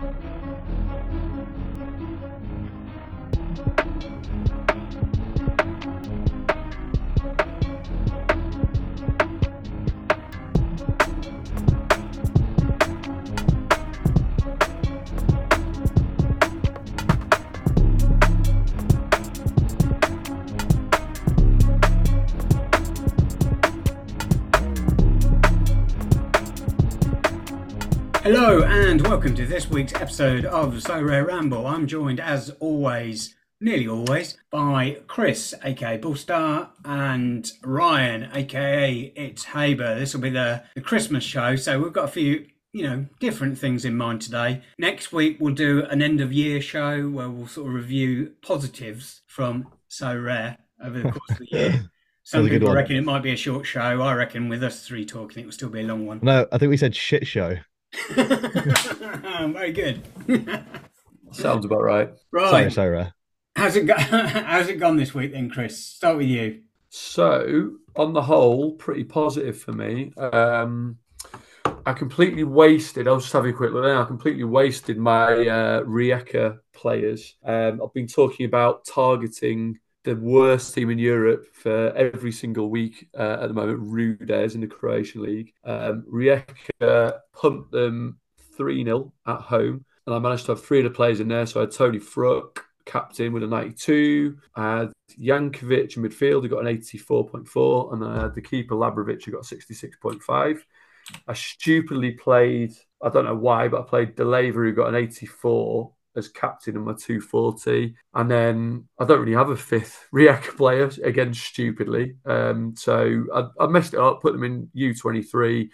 Hello and welcome to this week's episode of Sorare Ramble. I'm joined as always, nearly always, by Chris, aka Bullstar, and Ryan, aka Itshaber. This will be the, the Christmas show, so we've got a few, you know, different things in mind today. Next week we'll do an end of year show where we'll sort of review positives from Sorare over the course of the year. Some That's a good people reckon it might be a short show. I reckon with us three talking, it will still be a long one. No, I think we said shit show. Very good. Sounds about right. right. Sorry, Sarah. How's it go- How's it gone this week then, Chris? Start with you. So, on the whole, pretty positive for me. Um, I completely wasted. I'll just have a quick look. Now. I completely wasted my uh, Rijeka players. Um, I've been talking about targeting the worst team in Europe for every single week uh, at the moment. Rudez in the Croatian league. Um, Rijeka pumped them three 0 at home, and I managed to have three of the players in there. So I had Toni Fruk, captain with a 92. I had Jankovic in midfield, who got an 84.4, and I had the keeper Labrovic, who got 66.5. I stupidly played, I don't know why, but I played Deleva, who got an 84 as captain in my 240. And then I don't really have a fifth Rijeka player, again, stupidly. Um, so I, I messed it up, put them in U23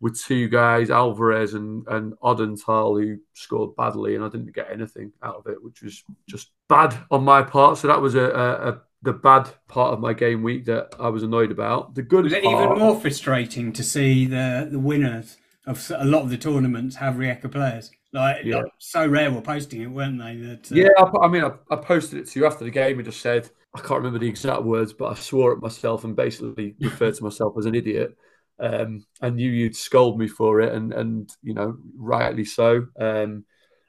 with two guys, Alvarez and, and Odenthal, who scored badly, and I didn't get anything out of it, which was just bad on my part. So that was a, a, a the bad part of my game week that I was annoyed about. The good Was it part, even more frustrating to see the the winners of a lot of the tournaments have Rijeka players? Like, Yeah. like, Sorare were posting it, weren't they? That uh, Yeah, I, I mean, I, I posted it to you after the game and just said, I can't remember the exact words, but I swore at myself and basically referred to myself as an idiot. Um, I knew you'd scold me for it, and and you know, rightly so. Um,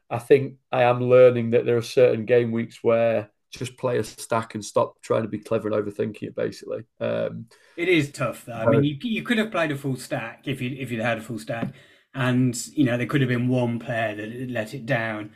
I think I am learning that there are certain game weeks where just play a stack and stop trying to be clever and overthinking it. Basically, um, It is tough though. I mean, you you could have played a full stack if you if you'd had a full stack, and you know there could have been one player that let it down,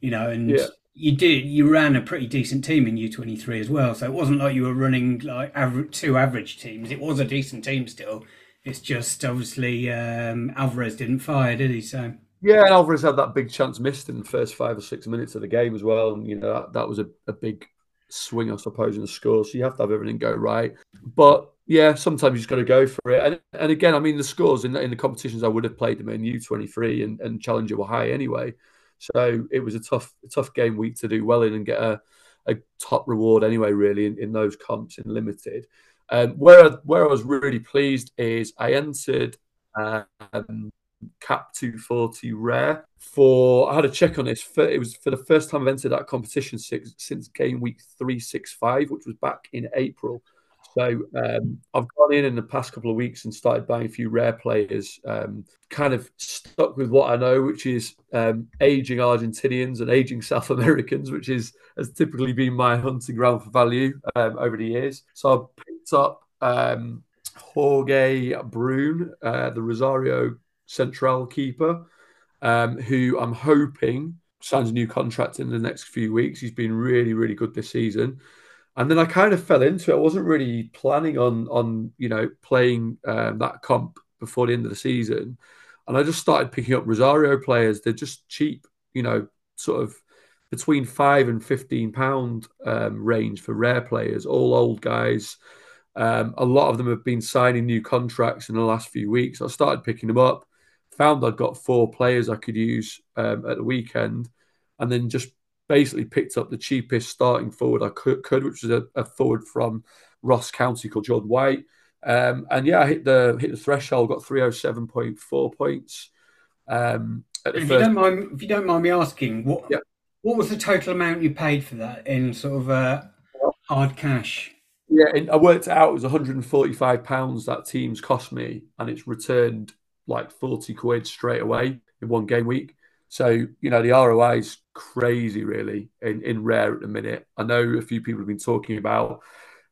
you know, and Yeah. you did you ran a pretty decent team in U twenty three as well. So it wasn't like you were running like average, two average teams. It was a decent team still. It's just obviously um, Alvarez didn't fire, did he? So Yeah, and Alvarez had that big chance missed in the first five or six minutes of the game as well. And, you know, that, that was a, a big swing, I suppose, the score. So you have to have everything go right. But yeah, sometimes you just got to go for it. And, and again, I mean, the scores in, the- in the competitions I would have played them in U23 and, and Challenger were high anyway. So it was a tough, tough game week to do well in and get a, a top reward anyway, really, in, in those comps in limited. Um, where, I- where I was really pleased is I entered um, Cap 240 rare for I had a check on this it was for the first time I've entered that competition since, since game week 365 which was back in April. So um, I've gone in in the past couple of weeks and started buying a few rare players um, kind of stuck with what I know which is um, aging Argentinians and aging South Americans which is has typically been my hunting ground for value um, over the years. So I picked up um, Jorge Broun, uh, the Rosario Central keeper, um, who I'm hoping signs a new contract in the next few weeks. He's been really, really good this season. And then I kind of fell into it. I wasn't really planning on on you know playing um, that comp before the end of the season, and I just started picking up Rosario players. They're just cheap, you know, sort of between five and fifteen pound um, range for rare players, all old guys. Um, a lot of them have been signing new contracts in the last few weeks. I started picking them up, found I'd got four players I could use um, at the weekend, and then just basically picked up the cheapest starting forward I could, could which was a, a forward from Ross County called Jordan White. Um, and yeah, I hit the hit the threshold, got three hundred seven point four points. Um, at the if you don't mind, if you don't mind me asking, what Yeah. what was the total amount you paid for that in sort of uh, hard cash? Yeah, and I worked out. It was 145 pounds that team's cost me, and it's returned like 40 quid straight away in one game week. So, you know, the ROI is crazy, really, in, in rare at the minute. I know a few people have been talking about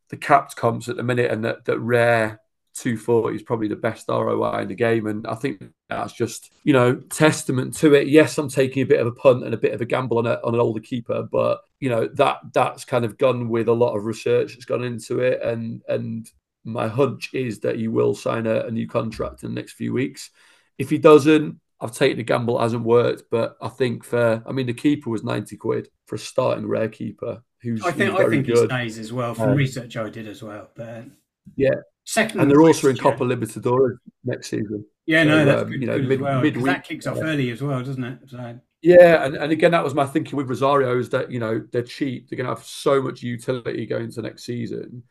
the capped comps at the minute and that, that rare 240 is probably the best ROI in the game. And I think that's just, you know, testament to it. Yes, I'm taking a bit of a punt and a bit of a gamble on, a, on an older keeper, but, you know, that that's kind of gone with a lot of research that's gone into it. And, and my hunch is that he will sign a, a new contract in the next few weeks. If he doesn't, I've taken a gamble, it hasn't worked, but I think for I mean the keeper was ninety quid for a starting rare keeper. Who's I think who's I think good. he stays as well from research I did as well. But yeah, second, and they're also in Copa Libertadores next season. Yeah, no, so, that's um, good, you know, good mid- well. midweek, that kicks off yeah. early as well, doesn't it? So Yeah, and, and again, that was my thinking with Rosario is that you know they're cheap. They're going to have so much utility going into next season,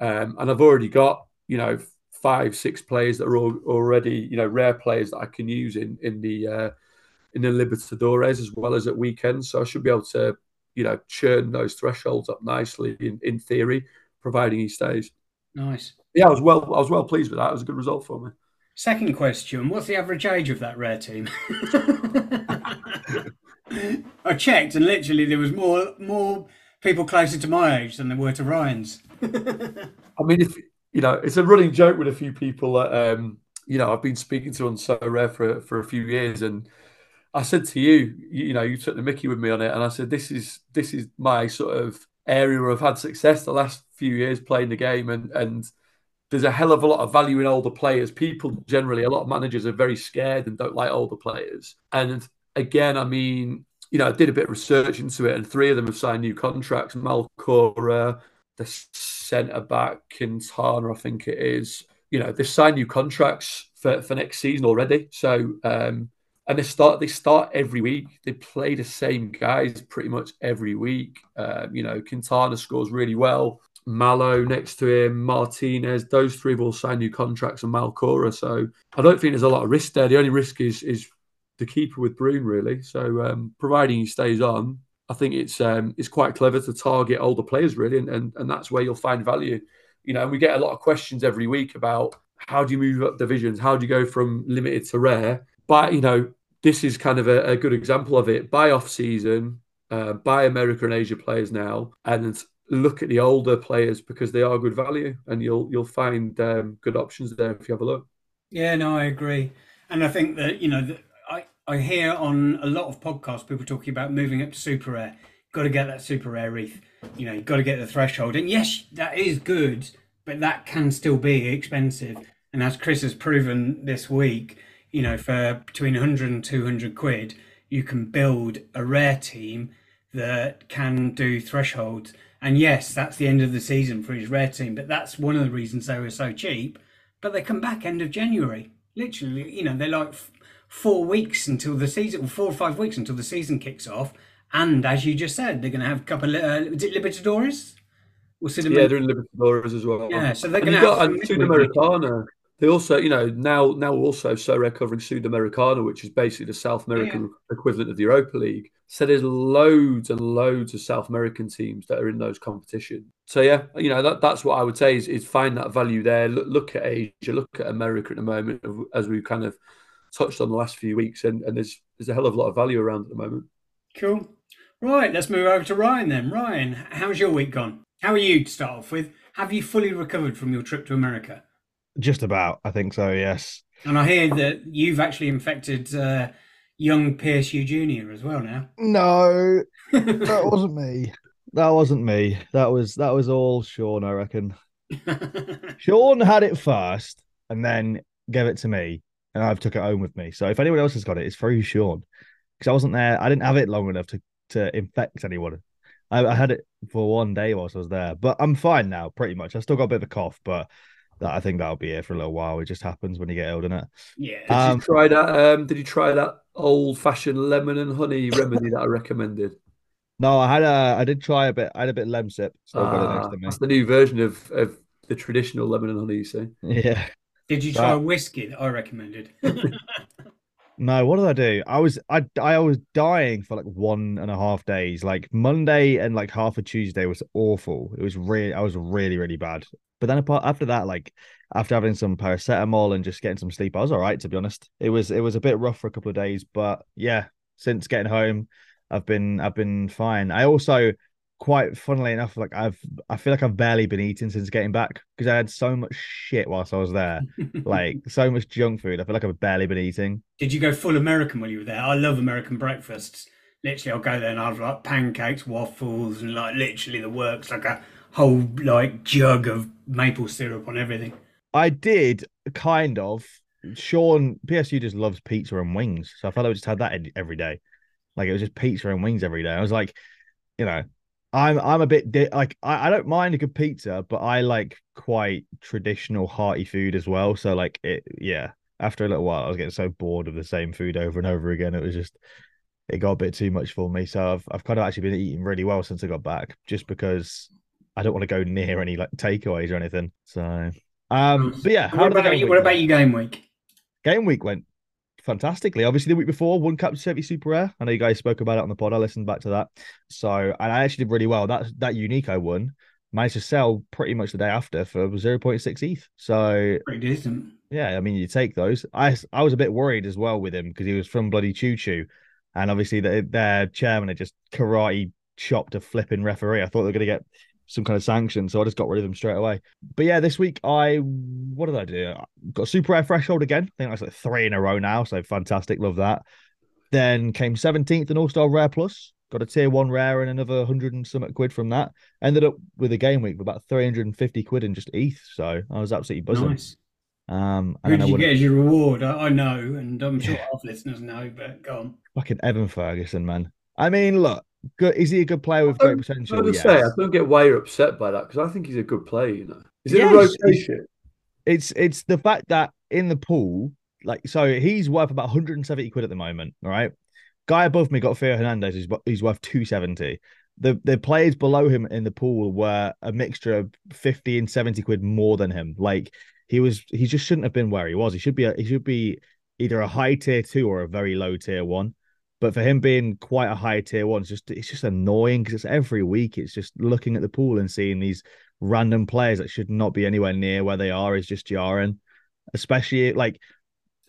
um, and I've already got you know five, six players that are all, already you know rare players that I can use in in the uh, in the Libertadores as well as at weekends. So I should be able to you know churn those thresholds up nicely in, in theory, providing he stays. nice. Yeah, I was well. I was well pleased with that. It was a good result for me. Second question: What's the average age of that rare team? I checked, and literally there was more more people closer to my age than there were to Ryan's. I mean, if you know, it's a running joke with a few people that um, you know I've been speaking to on Sorare for for a few years, and I said to you, you, you know, you took the Mickey with me on it, and I said this is this is my sort of area where I've had success the last few years playing the game, and and there's a hell of a lot of value in older players. People generally, a lot of managers are very scared and don't like older players. And again, I mean, you know, I did a bit of research into it, and three of them have signed new contracts. Malcorra, the centre back, Quintana, I think it is. You know, they've signed new contracts for, for next season already. So, um, and they start they start every week. They play the same guys pretty much every week. Um, you know, Quintana scores really well. Mallo next to him, Martinez. Those three have all signed new contracts, and Malcorra. So I don't think there's a lot of risk there. The only risk is is the keeper with Broun, really. So um, providing he stays on, I think it's um, it's quite clever to target older players, really, and, and and that's where you'll find value. You know, and we get a lot of questions every week about how do you move up divisions, how do you go from limited to rare. But you know, this is kind of a, a good example of it. Buy off season, uh, buy America and Asia players now, and look at the older players because they are good value, and you'll you'll find um, good options there if you have a look. Yeah, no, I agree, and I think that you know, that I hear on a lot of podcasts people talking about moving up to super rare. Got to get that super rare wreath. You know, you've got to get the threshold, and yes, that is good, but that can still be expensive. And as Chris has proven this week, you know, for between 100 and 200 quid, you can build a rare team that can do thresholds. And yes, that's the end of the season for his rare team, but that's one of the reasons they were so cheap. But they come back end of January. Literally, you know, they're like four weeks until the season, four or five weeks until the season kicks off. And as you just said, they're going to have a couple of, uh, is it Libertadores? Or Yeah, they're in Libertadores as well. Yeah, so they're gonna you have got Sudamericana. They also, you know, now now also Sorare covering Sudamericana, which is basically the South American equivalent of the Europa League. So there's loads and loads of South American teams that are in those competitions. So yeah, you know that that's what I would say is, is find that value there. Look, look at Asia, look at America at the moment, as we've kind of touched on the last few weeks, and, and there's there's a hell of a lot of value around at the moment. Cool. Right, let's move over to Ryan then. Ryan, how's your week gone? How are you to start off with? Have you fully recovered from your trip to America? Just about, I think so. Yes. And I hear that you've actually infected uh, young PSU Junior as well now. No, that wasn't me. That wasn't me. That was that was all Sean. I reckon. Sean had it first, and then gave it to me, and I've took it home with me. So if anyone else has got it, it's through Sean, because I wasn't there. I didn't have it long enough to to infect anyone. I, I had it for one day whilst I was there, but I'm fine now, pretty much. I still got a bit of a cough, but that I think that'll be here for a little while. It just happens when you get old, doesn't it? yeah. Did Um, you try that? Um, did you try that old-fashioned lemon and honey remedy that I recommended? No, I had a, I did try a bit. I had a bit of Lemsip, so I got it next Ah, that's the new version of, of the traditional lemon and honey. You see, Yeah. Did you try whiskey that I recommended? No, what did I do? I was I I was dying for like one and a half days. Like Monday and like half a Tuesday was awful. It was really I was really really bad. But then apart after that, like after having some paracetamol and just getting some sleep, I was all right to be honest. It was it was a bit rough for a couple of days, but yeah, since getting home. I've been I've been fine. I also quite funnily enough, like I've I feel like I've barely been eating since getting back because I had so much shit whilst I was there, like so much junk food. I feel like I've barely been eating. Did you go full American when you were there? I love American breakfasts. Literally, I'll go there and I'll have like pancakes, waffles, and like literally the works, like a whole like jug of maple syrup on everything. I did kind of. Sean PSU just loves pizza and wings, so I felt like I just had that every day. Like it was just pizza and wings every day. I was like, you know, I'm I'm a bit di- like I, I don't mind a good pizza, but I like quite traditional hearty food as well. So like it, yeah. After a little while, I was getting so bored of the same food over and over again. It was just it got a bit too much for me. So I've I've kind of actually been eating really well since I got back, just because I don't want to go near any like takeaways or anything. So um, but yeah, what about, you, what about your game week? Game week went fantastically. Obviously, the week before, one Captain Chevy Super Rare. I know you guys spoke about it on the pod. I listened back to that. So, and I actually did really well. That that unique I won managed to sell pretty much the day after for 0.6 ETH. So, pretty decent. Yeah, I mean, you take those. I I was a bit worried as well with him because he was from bloody Choo Choo, and obviously the, their chairman had just karate chopped a flipping referee. I thought they were going to get some kind of sanction. So I just got rid of them straight away. But yeah, this week I what did I do? I got super rare threshold again. I think that's like three in a row now. So fantastic, love that. Then came 17th in All Star Rare Plus. Got a tier one rare and another hundred and some quid from that. Ended up with a game week with about 350 quid in just ETH. So I was absolutely buzzing. Nice. Um, Who did you get as your reward? I, I know, and I'm sure half listeners know, but go on. Fucking Evan Ferguson, man. I mean, look, good. Is he a good player with great potential? I yes. say, I don't get why you're upset by that because I think he's a good player. You know, is it yes, a rotation? It's it's the fact that in the pool, like, so he's worth about 170 quid at the moment. All right, guy above me got Theo Hernandez, who's he's worth 270. The the players below him in the pool were a mixture of 50 and 70 quid more than him. Like he was, he just shouldn't have been where he was. He should be a, he should be either a high tier two or a very low tier one. But for him being quite a high tier one, it's just it's just annoying because it's every week. It's just looking at the pool and seeing these random players that should not be anywhere near where they are is just jarring. Especially like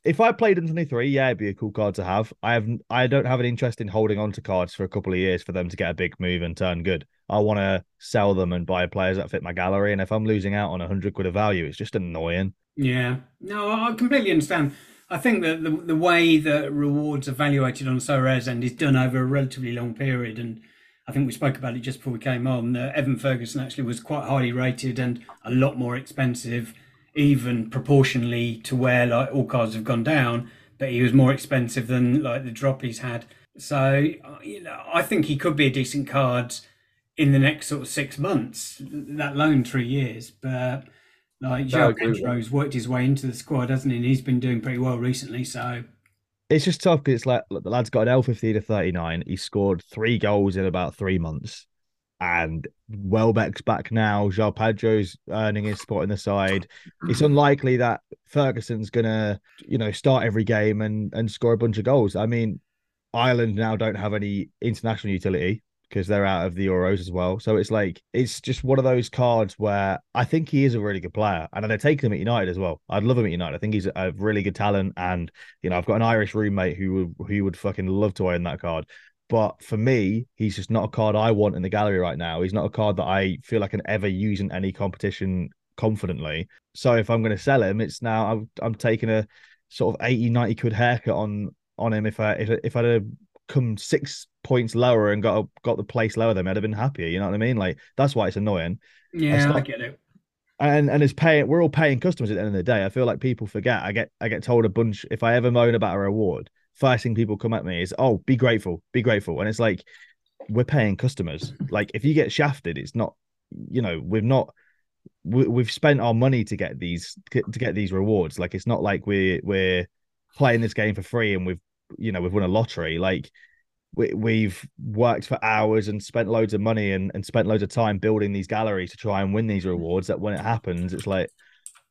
if I played in 23, yeah, it'd be a cool card to have. I have I don't have an interest in holding on to cards for a couple of years for them to get a big move and turn good. I want to sell them and buy players that fit my gallery. And if I'm losing out on a hundred quid of value, it's just annoying. Yeah, no, I completely understand. I think that the, the way that rewards are evaluated on Sorare's end is done over a relatively long period. And I think we spoke about it just before we came on. That Evan Ferguson actually was quite highly rated and a lot more expensive, even proportionally to where like all cards have gone down. But he was more expensive than like the drop he's had. So uh, you know, I think he could be a decent card in the next sort of six months, that loan three years. But like João Pedro's worked his way into the squad, hasn't he? And he's been doing pretty well recently. So it's just tough because it's like look, the lad's got an L50 to 39. He scored three goals in about three months. And Welbeck's back now. João Pedro's earning his spot in the side. It's unlikely that Ferguson's gonna, you know, start every game and and score a bunch of goals. I mean, Ireland now don't have any international utility because they're out of the Euros as well. So it's like it's just one of those cards where I think he is a really good player, and I'd take him at United as well. I'd love him at United. I think he's a really good talent, and you know I've got an Irish roommate who would who would fucking love to own that card. But for me, he's just not a card I want in the gallery right now. He's not a card that I feel I can ever use in any competition confidently. So if I'm going to sell him, it's now I'm, I'm taking a sort of 80, 90 quid haircut on on him if I if, if I'd have come six points lower and got got the place lower than me, I'd have been happier. You know what I mean? Like that's why it's annoying. Yeah, not, I get it. And and it's paying. We're all paying customers at the end of the day. I feel like people forget. I get I get told a bunch. If I ever moan about a reward, first thing people come at me is, "Oh, be grateful, be grateful." And it's like we're paying customers. like if you get shafted, it's not. You know, we've not. We, we've spent our money to get these to get these rewards. Like it's not like we're we're playing this game for free and we've you know we've won a lottery. Like we, we've worked for hours and spent loads of money and, and spent loads of time building these galleries to try and win these rewards that when it happens it's like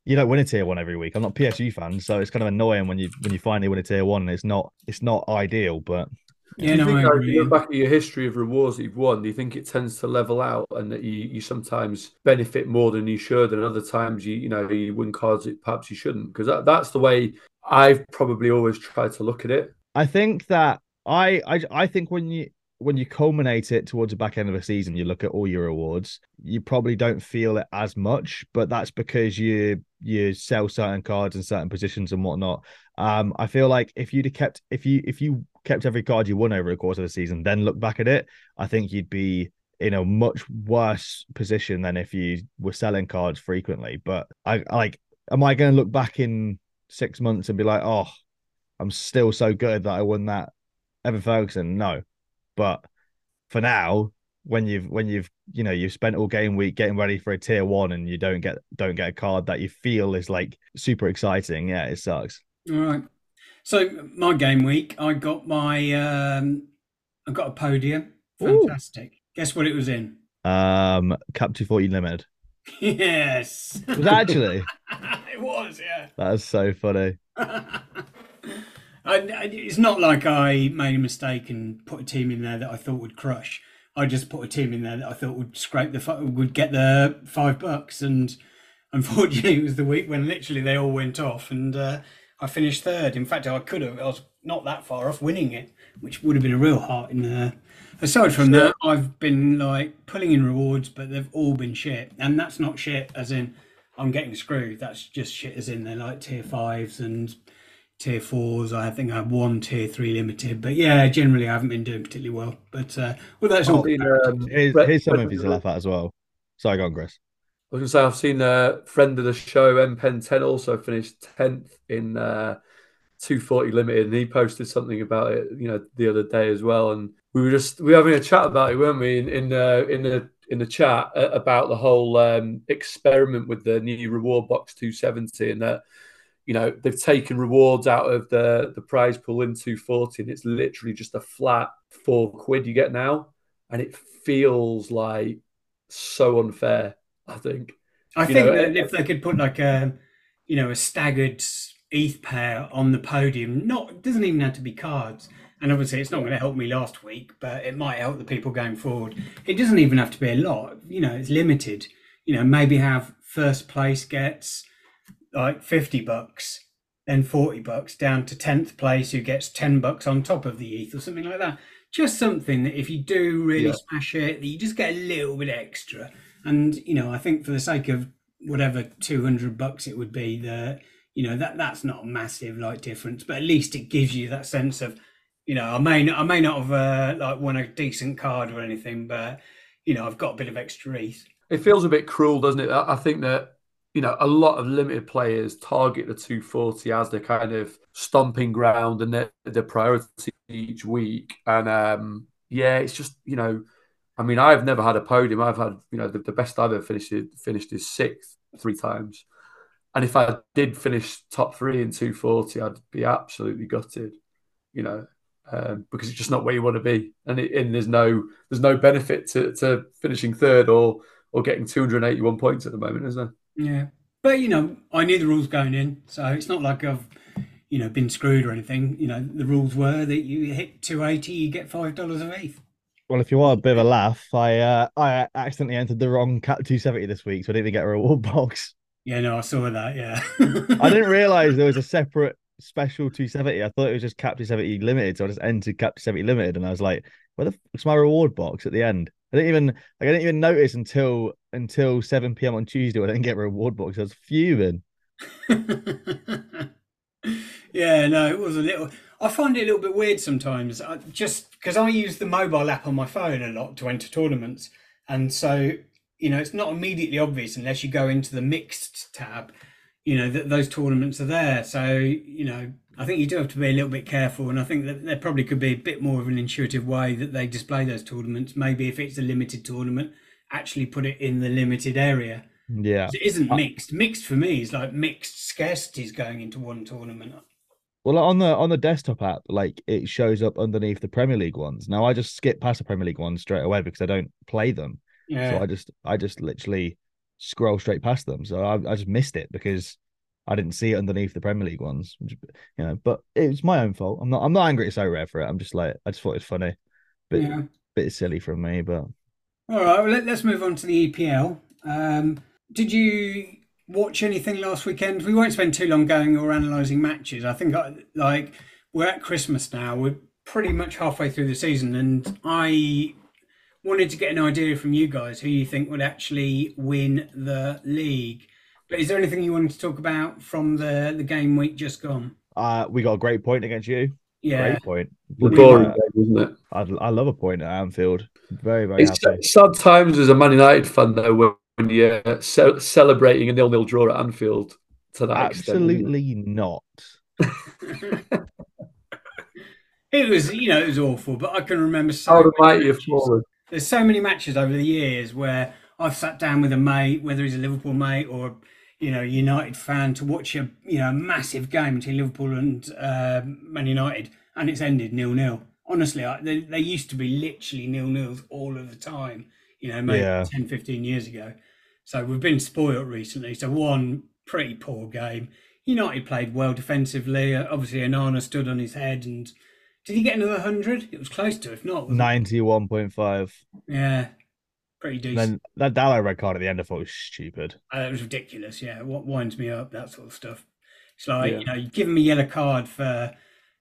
you don't win a tier one every week i'm not psu fan so it's kind of annoying when you when you finally win a tier one and it's not it's not ideal but yeah, do you no, think, like, you look back at your history of rewards that you've won, do you think it tends to level out and that you, you sometimes benefit more than you should, and other times you you know you win cards that perhaps you shouldn't? Because that, that's the way I've probably always tried to look at it. I think that I, I I think when you when you culminate it towards the back end of a season, you look at all your awards, you probably don't feel it as much, but that's because you you sell certain cards in certain positions and whatnot. Um, I feel like if you'd kept if you if you kept every card you won over the course of the season, then look back at it, I think you'd be in a much worse position than if you were selling cards frequently. But I like, am I going to look back in six months and be like, oh, I'm still so good that I won that Evan Ferguson? No, but for now, when you've when you've you know you've spent all game week getting ready for a tier one and you don't get don't get a card that you feel is like super exciting, yeah, it sucks. All right. So my game week, I got my um I got a podium. Fantastic. Ooh. Guess what it was in? Um Cap 240 Limited. Yes. Was actually? it was, yeah. That is so funny. I, it's not like I made a mistake and put a team in there that I thought would crush. I just put a team in there that I thought would scrape the would get the five bucks, and unfortunately, it was the week when literally they all went off, and uh, I finished third. In fact, I could have. I was not that far off winning it, which would have been a real heart in there. Aside from that, I've been like pulling in rewards, but they've all been shit, and that's not shit as in I'm getting screwed. That's just shit as in they're like tier fives and tier fours. I think I have one tier three limited, but yeah, generally I haven't been doing particularly well. But uh, well, that's all. Seen, um, here's, here's some of his laugh at as well. Sorry, go on, Chris. I was going to say I've seen a friend of the show, M Pen Ten, also finished tenth in uh, 240 limited, and he posted something about it, you know, the other day as well. And we were just we were having a chat about it, weren't we? In in, uh, in the in the chat uh, about the whole um, experiment with the new reward box 270 and that you know they've taken rewards out of the the prize pool in 240 and it's literally just a flat four quid you get now and it feels like so unfair i think. I you think know, that if they could put like a you know a staggered eth pair on the podium not doesn't even have to be cards and obviously it's not going to help me last week but it might help the people going forward. It doesn't even have to be a lot you know it's limited. You know maybe have first place gets like 50 bucks, then 40 bucks, down to 10th place who gets 10 bucks on top of the ETH or something like that. Just something that if you do really yeah. smash it, that you just get a little bit extra. And, you know, I think for the sake of whatever 200 bucks it would be, that, you know, that that's not a massive like difference, but at least it gives you that sense of, you know, I may not, I may not have uh, like won a decent card or anything, but, you know, I've got a bit of extra ETH. It feels a bit cruel, doesn't it? I think that you know, a lot of limited players target the 240 as their kind of stomping ground and their, their priority each week. And um, yeah, it's just, you know, I mean, I've never had a podium. I've had, you know, the, the best I've ever finished finished is sixth three times. And if I did finish top three in 240, I'd be absolutely gutted, you know, um, because it's just not where you want to be. And, it, and there's no there's no benefit to, to finishing third or or getting 281 points at the moment, is there? Yeah, but you know, I knew the rules going in, so it's not like I've you know been screwed or anything. You know, the rules were that you hit two eighty, you get five dollars of ETH. Well, if you want a bit of a laugh, I uh, I accidentally entered the wrong cap 270 this week, so I didn't get a reward box. Yeah, no, I saw that. Yeah, I didn't realize there was a separate special 270. I thought it was just cap 270 limited, so I just entered cap 270 limited, and I was like, "Where the fuck's my reward box at the end?" I didn't even like I didn't even notice until until 7 p.m. on Tuesday I didn't get a reward box. I was fuming. yeah, no, it was a little. I find it a little bit weird sometimes, I, just because I use the mobile app on my phone a lot to enter tournaments, and so you know it's not immediately obvious unless you go into the mixed tab, you know that those tournaments are there. So you know I think you do have to be a little bit careful, and I think that there probably could be a bit more of an intuitive way that they display those tournaments. Maybe if it's a limited tournament, actually put it in the limited area. Yeah, it isn't uh, mixed. Mixed for me is like mixed scarcities going into one tournament. Well, on the on the desktop app, like it shows up underneath the Premier League ones. Now I just skip past the Premier League ones straight away because I don't play them. Yeah. So I just I just literally scroll straight past them. So I, I just missed it because I didn't see it underneath the Premier League ones, you know. But it was my own fault. I'm not. I'm not angry at Sorare for it. I'm just like I just thought it was funny, but yeah. bit silly from me. But all right, well, let, us move on to the EPL. Um, did you watch anything last weekend? We won't spend too long going or analysing matches. I think I, like we're at Christmas now. We're pretty much halfway through the season, and I wanted to get an idea from you guys who you think would actually win the league. But is there anything you wanted to talk about from the the game week just gone? Uh, we got a great point against you. Yeah, Great point. The boring uh, game, isn't it? I, I love a point at Anfield. Very, very It's happy. sad times as a Man United fan, though, when, when you're ce- celebrating a nil-nil draw at Anfield to that extent. isn't it? Absolutely not. it was you know it was awful, but I can remember so How the many mighty have There's so many matches over the years where I've sat down with a mate, whether he's a Liverpool mate or you know United fan, to watch a you know massive game between Liverpool and uh, Man United, and it's ended nil nil. Honestly, I, they, they used to be literally nil nils all of the time. You know, maybe Yeah. 10, 15 years ago. So we've been spoiled recently. So one pretty poor game. United played well defensively. Obviously, Onana stood on his head, and did he get another hundred? It was close to, if not. Ninety-one point five. Yeah, pretty decent. Then that Dalot red card at the end, I thought was stupid. Uh, it was ridiculous. Yeah, what winds me up, that sort of stuff. It's like Yeah. you know, you give him a yellow card for,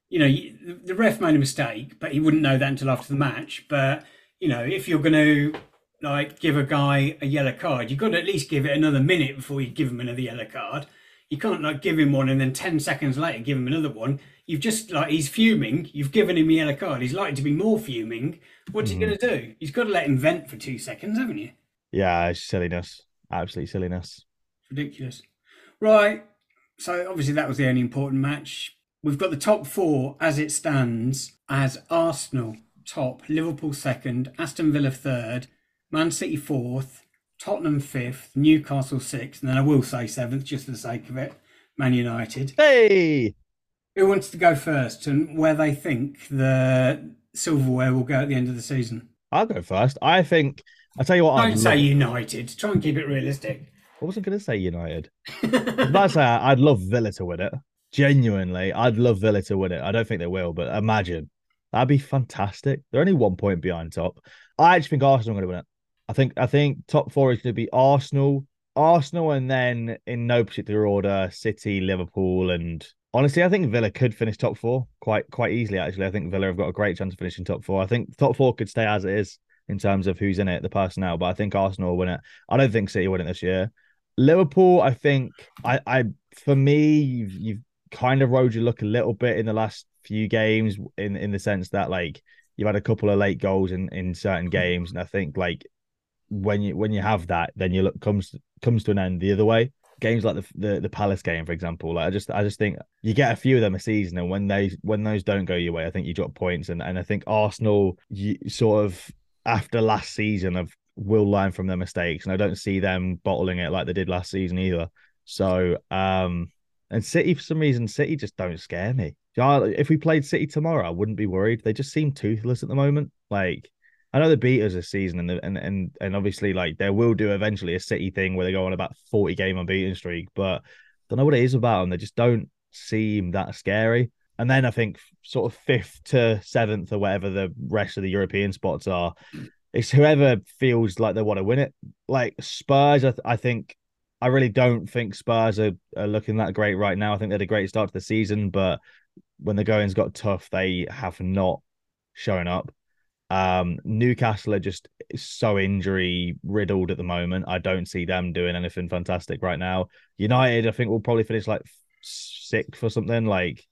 you know, the ref made a mistake, but he wouldn't know that until after the match. But you know, if you're going to like give a guy a yellow card, you've got to at least give it another minute before you give him another yellow card. You can't like give him one and then ten seconds later give him another one. You've just like he's fuming. You've given him a yellow card. He's likely to be more fuming. What's he going to mm-hmm. do? He's got to let him vent for two seconds, haven't you? Yeah, it's silliness. Absolute silliness. ridiculous. Right. So obviously that was the only important match. We've got the top four as it stands as Arsenal top, Liverpool second, Aston Villa third, Man City fourth, Tottenham fifth, Newcastle sixth, and then I will say seventh just for the sake of it, Man United. Hey, Who wants to go first and where they think the silverware will go at the end of the season? I'll go first. I think I'll tell you what. I'd Don't say love- United. Try and keep it realistic. I wasn't going to say United. I'd say I'd love Villa to win it. Genuinely, I'd love Villa to win it. I don't think they will, but imagine that'd be fantastic. They're only one point behind top. I actually think Arsenal are going to win it. I think I think top four is going to be Arsenal, Arsenal, and then in no particular order, City, Liverpool, and honestly, I think Villa could finish top four quite quite easily. Actually, I think Villa have got a great chance of finishing top four. I think top four could stay as it is in terms of who's in it, the personnel, but I think Arsenal will win it. I don't think City win it this year. Liverpool, I think, I, I for me, you've, you've kind of rode your luck a little bit in the last few games, in in the sense that like you've had a couple of late goals in in certain games, and I think like when you when you have that, then you look comes comes to an end the other way. Games like the the, the Palace game, for example, like I just I just think you get a few of them a season, and when they when those don't go your way, I think you drop points, and and I think Arsenal you sort of after last season have will learn from their mistakes, and I don't see them bottling it like they did last season either. So, um, and City for some reason, City just don't scare me. If we played City tomorrow, I wouldn't be worried. They just seem toothless at the moment. Like I know they beat us this season, and and and and obviously like they will do eventually a City thing where they go on about forty game unbeaten streak, but I don't know what it is about them. They just don't seem that scary. And then I think sort of fifth to seventh or whatever the rest of the European spots are, it's whoever feels like they want to win it. Like Spurs, I, th- I think I really don't think Spurs are, are looking that great right now. I think they had a great start to the season, but when the goings got tough, they have not shown up. Um, Newcastle are just so injury riddled at the moment. I don't see them doing anything fantastic right now. United, I think, will probably finish like sixth or something. Like,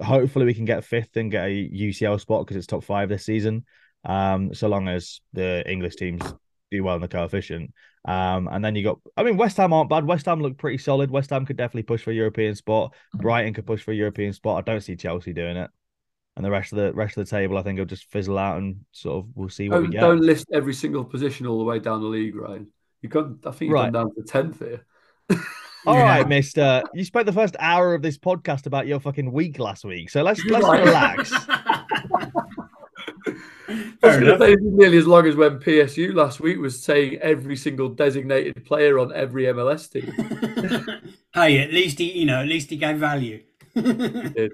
hopefully, we can get fifth and get a UCL spot because it's top five this season. Um, so long as the English teams do well in the coefficient. Um, and then you got, I mean, West Ham aren't bad. West Ham look pretty solid. West Ham could definitely push for a European spot. Brighton could push for a European spot. I don't see Chelsea doing it. And the rest of the rest of the table, I think, will just fizzle out and sort of we'll see what Don't, we get. don't list every single position all the way down the league, Ryan. You got, I think you've Right. gone down to tenth here. All Yeah. right, Mister. You spent the first hour of this podcast about your fucking week last week, so let's let's Right. relax. Fair enough. It's nearly as long as when PSU last week was saying every single designated player on every MLS team. hey, at least he, you know, at least he gave value. did.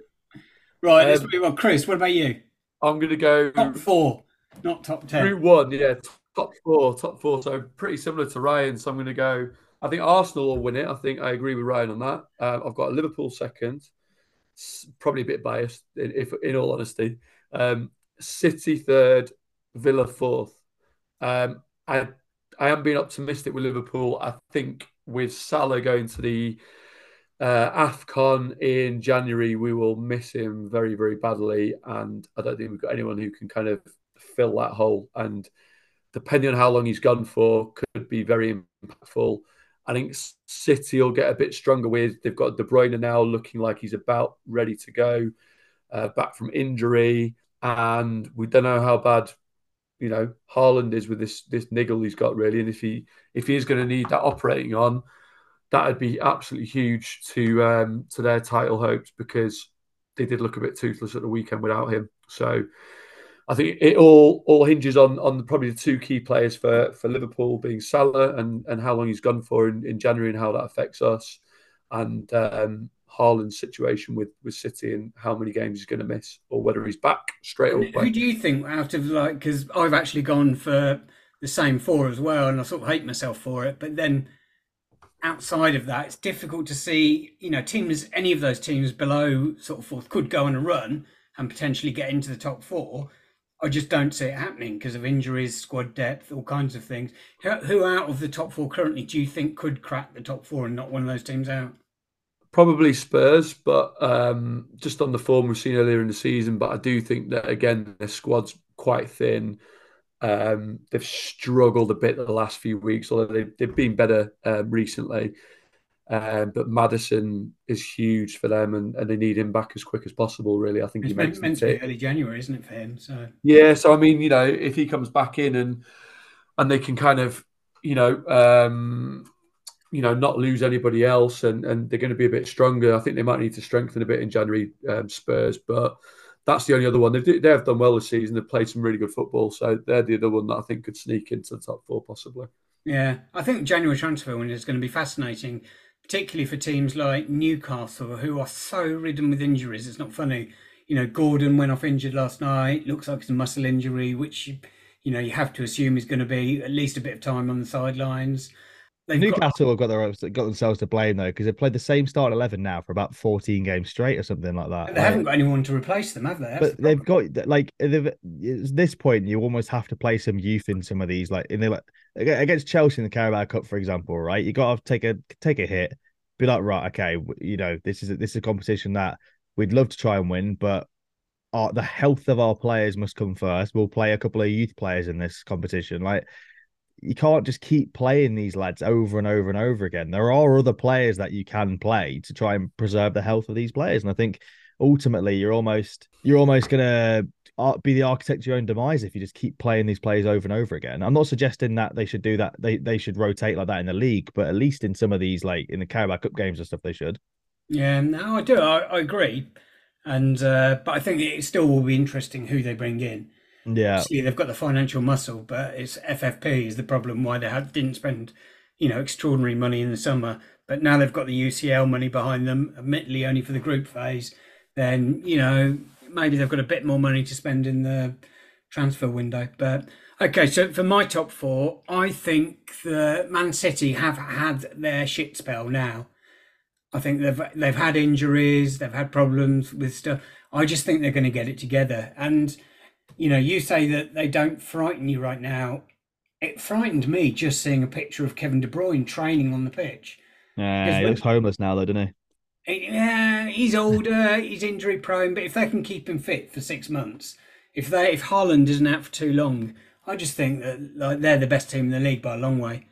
Right, let's Um, move on. Chris, what about you? I'm going to go Top four, not top ten. Route one, yeah, top four, top four. So pretty similar to Ryan. So I'm going to go. I think Arsenal will win it. I think I agree with Ryan on that. Um, I've got Liverpool second. Probably a bit biased, in, if in all honesty. Um, City third, Villa fourth. Um, I I am being optimistic with Liverpool. I think with Salah going to the uh, AFCON in January, we will miss him very, very badly. And I don't think we've got anyone who can kind of fill that hole. And depending on how long he's gone for, could be very impactful. I think City will get a bit stronger with. They've got De Bruyne now looking like he's about ready to go uh, back from injury. And we don't know how bad you know Haaland is with this this niggle he's got really, and if he if he is going to need that operating on, that would be absolutely huge to um, to their title hopes because they did look a bit toothless at the weekend without him. So I think it all all hinges on on probably the two key players for for Liverpool being Salah and and how long he's gone for in, in January and how that affects us, and um, Haaland's situation with with City and how many games he's going to miss, or whether he's back straight away. Who do you think out of like? Because I've actually gone for the same four as well, and I sort of hate myself for it. But then outside of that, it's difficult to see. You know, teams, any of those teams below sort of fourth could go on a run and potentially get into the top four. I just don't see it happening because of injuries, squad depth, all kinds of things. Who, out of the top four currently do you think could crack the top four and not one of those teams out? Probably Spurs, but um, just on the form we've seen earlier in the season. But I do think that again, their squad's quite thin. Um, they've struggled a bit the last few weeks, although they've, they've been better um, recently. Um, but Maddison is huge for them, and, and they need him back as quick as possible. Really, I think it's he makes meant to be early January, isn't it, for him? So yeah, so I mean, you know, if he comes back in and and they can kind of, you know, um, you know, not lose anybody else, and and they're going to be a bit stronger. I think they might need to strengthen a bit in January, um, Spurs, but that's the only other one. They've, they have done well this season. They've played some really good football, so they're the other one that I think could sneak into the top four possibly. Yeah, I think January transfer window is going to be fascinating, particularly for teams like Newcastle, who are so ridden with injuries. It's not funny. You know, Gordon went off injured last night. Looks like it's a muscle injury, which you know you have to assume is going to be at least a bit of time on the sidelines. They've Newcastle got, have got their got themselves to blame though because they've played the same start eleven now for about fourteen games straight or something like that. They like, haven't got anyone to replace them, have they? That's but the they've got like at this point you almost have to play some youth in some of these like in the like against Chelsea in the Carabao Cup for example, right? You got to take a take a hit, be like right, okay, you know this is a, this is a competition that we'd love to try and win, but our, the health of our players must come first. We'll play a couple of youth players in this competition, like you can't just keep playing these lads over and over and over again. There are other players that you can play to try and preserve the health of these players. And I think ultimately you're almost you're almost gonna uh, be the architect of your own demise if you just keep playing these players over and over again. I'm not suggesting that they should do that. They they should rotate like that in the league, but at least in some of these like in the Carabao Cup games and stuff, they should. Yeah, no, I do. I, I agree, and uh, but I think it still will be interesting who they bring in yeah, See, they've got the financial muscle, but it's FFP is the problem why they didn't spend, you know, extraordinary money in the summer. But now they've got the UCL money behind them, admittedly only for the group phase. Then you know maybe they've got a bit more money to spend in the transfer window. But okay, so for my top four, I think the Man City have had their shit spell now. I think they've they've had injuries, they've had problems with stuff. I just think they're going to get it together and you know, you say that they don't frighten you right now. It frightened me just seeing a picture of Kevin De Bruyne training on the pitch. Yeah, he looks homeless now, though, doesn't he? Yeah, he's older, he's injury prone, but if they can keep him fit for six months, if they if Haaland isn't out for too long, I just think that like they're the best team in the league by a long way.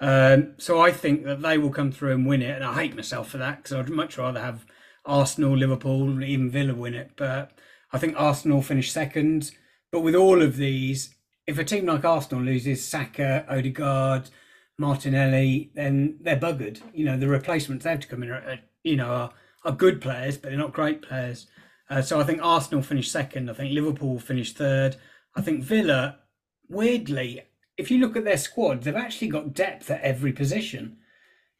Um, so I think that they will come through and win it, and I hate myself for that because I'd much rather have Arsenal, Liverpool, even Villa win it. But I think Arsenal finish second. But with all of these, if a team like Arsenal loses Saka, Odegaard, Martinelli, then they're buggered. You know, the replacements they have to come in are, you know, are, are good players, but they're not great players. Uh, so I think Arsenal finished second. I think Liverpool finished third. I think Villa, weirdly, if you look at their squad, they've actually got depth at every position.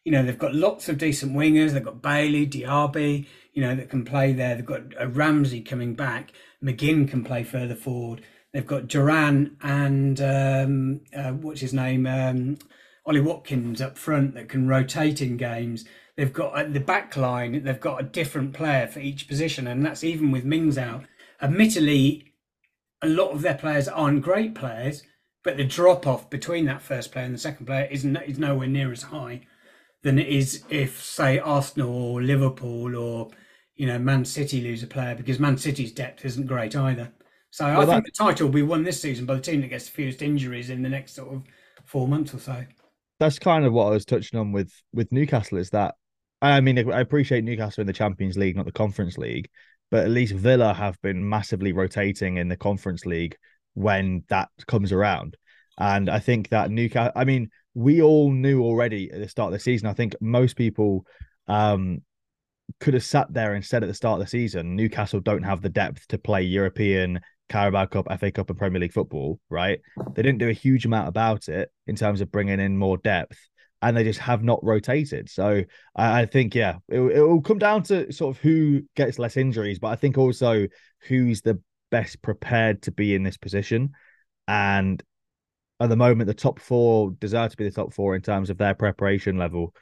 You know, they've got lots of decent wingers. They've got Bailey, Diaby, you know, that can play there. They've got a Ramsey coming back. McGinn can play further forward. They've got Duran and um, uh, what's his name, um, Ollie Watkins up front that can rotate in games. They've got at the back line, they've got a different player for each position, and that's even with Mings out. Admittedly, a lot of their players aren't great players, but the drop off between that first player and the second player is, no, is nowhere near as high than it is if, say, Arsenal or Liverpool or you know Man City lose a player because Man City's depth isn't great either. So well, I that... think the title will be won this season by the team that gets the fewest injuries in the next sort of four months or so. That's kind of what I was touching on with with Newcastle. Is that I mean I appreciate Newcastle in the Champions League, not the Conference League, but at least Villa have been massively rotating in the Conference League when that comes around. And I think that Newcastle, I mean, we all knew already at the start of the season. I think most people um, could have sat there and said at the start of the season, Newcastle don't have the depth to play European, Carabao Cup, FA Cup, and Premier League football, right? They didn't do a huge amount about it in terms of bringing in more depth, and they just have not rotated. So I, I think, yeah, it, it will come down to sort of who gets less injuries, but I think also who's the best prepared to be in this position. And at the moment, the top four deserve to be the top four in terms of their preparation level.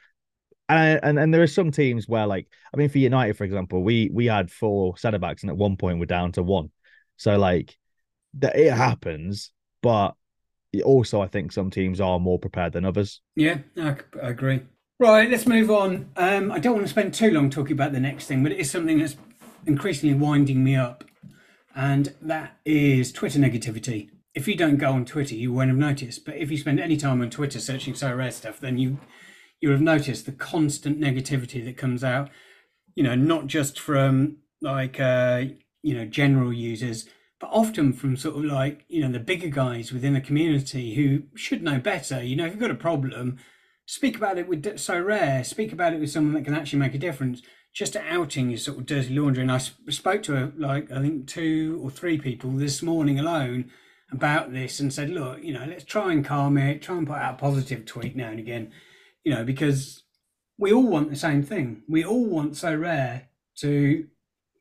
And, and and there are some teams where, like, I mean, for United, for example, we we had four centre backs, and at one point we're down to one. So like, that it happens, but also I think some teams are more prepared than others. Yeah, I, I agree. Right, let's move on. Um, I don't want to spend too long talking about the next thing, but it is something that's increasingly winding me up, and that is Twitter negativity if you don't go on Twitter, you won't have noticed. But if you spend any time on Twitter searching Sorare stuff, then you you have noticed the constant negativity that comes out. You know, not just from like uh, you know general users, but often from sort of like you know the bigger guys within the community who should know better. You know, if you've got a problem, speak about it with Sorare, Speak about it with someone that can actually make a difference. Just outing your sort of dirty laundry. And I spoke to like I think two or three people this morning alone about this and said, look, you know, let's try and calm it, try and put out a positive tweet now and again, you know, because we all want the same thing. We all want Sorare to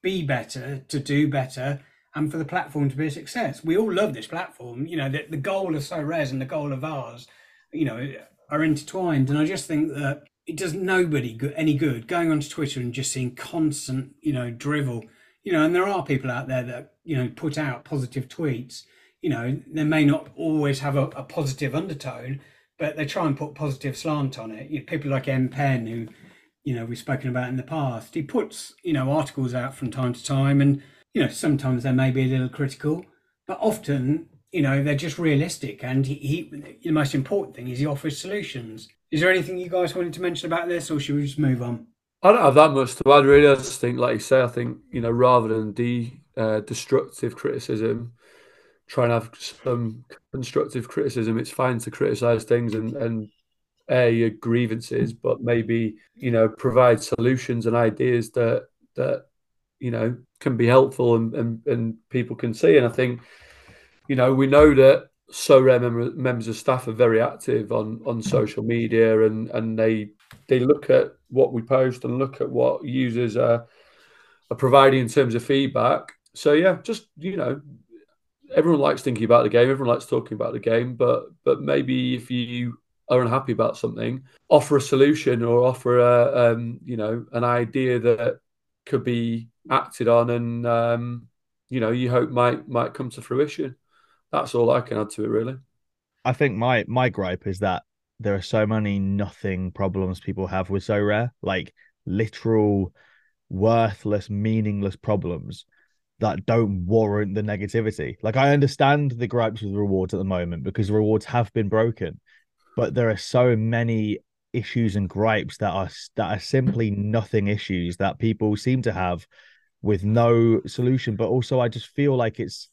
be better, to do better, and for the platform to be a success. We all love this platform. You know, the, the goal of so Sorare's and the goal of ours, you know, are intertwined. And I just think that it does nobody good, any good going onto Twitter and just seeing constant, you know, drivel. You know, and there are people out there that, you know, put out positive tweets you know, they may not always have a, a positive undertone, but they try and put positive slant on it. You know, people like M Pen, who, you know, we've spoken about in the past, he puts, you know, articles out from time to time, and you know, sometimes they may be a little critical, but often, you know, they're just realistic. And he, he the most important thing is he offers solutions. Is there anything you guys wanted to mention about this, or should we just move on? I don't have that much to add, really. I just think, like you say, I think you know, rather than de uh, destructive criticism, try and have some constructive criticism. It's fine to criticize things and and air your grievances, but maybe you know provide solutions and ideas that that you know can be helpful and and, and people can see. And I think you know we know that Sorare member, members of staff are very active on on social media and and they they look at what we post and look at what users are are providing in terms of feedback. So yeah, just you know everyone likes thinking about the game. Everyone likes talking about the game, but but maybe if you are unhappy about something, offer a solution or offer a um, you know an idea that could be acted on, and um, you know you hope might might come to fruition. That's all I can add to it, really. I think my my gripe is that there are so many nothing problems people have with Sorare, like literal worthless, meaningless problems that don't warrant the negativity. Like I understand the gripes with rewards at the moment because rewards have been broken, but there are so many issues and gripes that are that are simply nothing issues that people seem to have with no solution. But also, I just feel like it's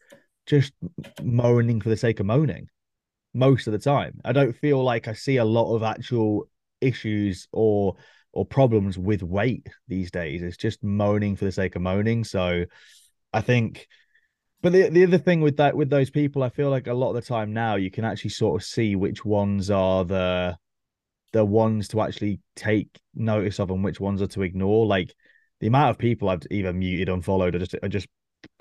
just moaning for the sake of moaning most of the time. I don't feel like I see a lot of actual issues or or problems with weight these days. It's just moaning for the sake of moaning. So I think but the, the other thing with that with those people, I feel like a lot of the time now you can actually sort of see which ones are the the ones to actually take notice of and which ones are to ignore. Like the amount of people I've either muted, unfollowed, or just or just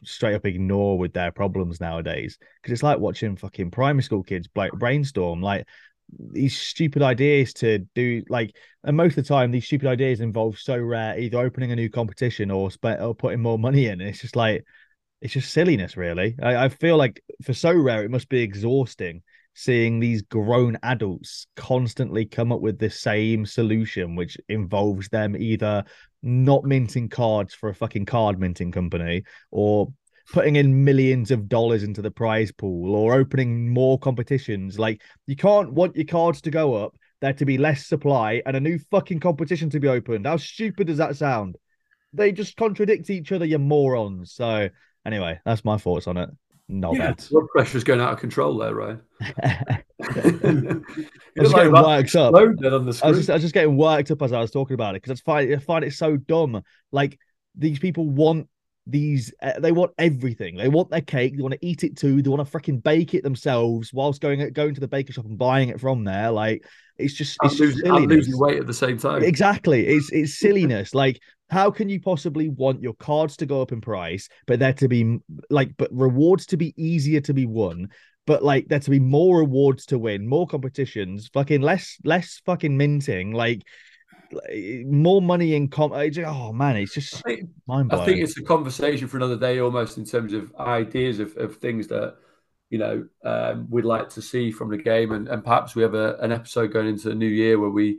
straight up ignore with their problems nowadays. Because it's like watching fucking primary school kids brainstorm. Like these stupid ideas to do like and most of the time these stupid ideas involve Sorare either opening a new competition or spent or putting more money in it's just like it's just silliness, really. I, I feel like for Sorare it must be exhausting seeing these grown adults constantly come up with the same solution, which involves them either not minting cards for a fucking card minting company or putting in millions of dollars into the prize pool or opening more competitions. Like you can't want your cards to go up, there to be less supply, and a new fucking competition to be opened. How stupid does that sound? They just contradict each other, you morons. So anyway, that's my thoughts on it. Not Yeah, bad. blood pressure's going out of control there, right? I You was look getting worked up. on the I was just I was just getting worked up as I was talking about it because I find I find it so dumb. Like these people want these, uh, they want everything. They want their cake. They want to eat it too. They want to freaking bake it themselves whilst going going to the baker shop and buying it from there. Like it's just it's losing, and silliness. losing weight at the same time. Exactly. It's it's silliness. like, how can you possibly want your cards to go up in price, but there to be like, but rewards to be easier to be won, but like there to be more rewards to win, more competitions, fucking less less fucking minting, like like, more money in com. it's just- Oh man, it's just I think, I think it's a conversation for another day, almost in terms of ideas of, of things that you know um, we'd like to see from the game, and, and perhaps we have a, an episode going into the new year where we,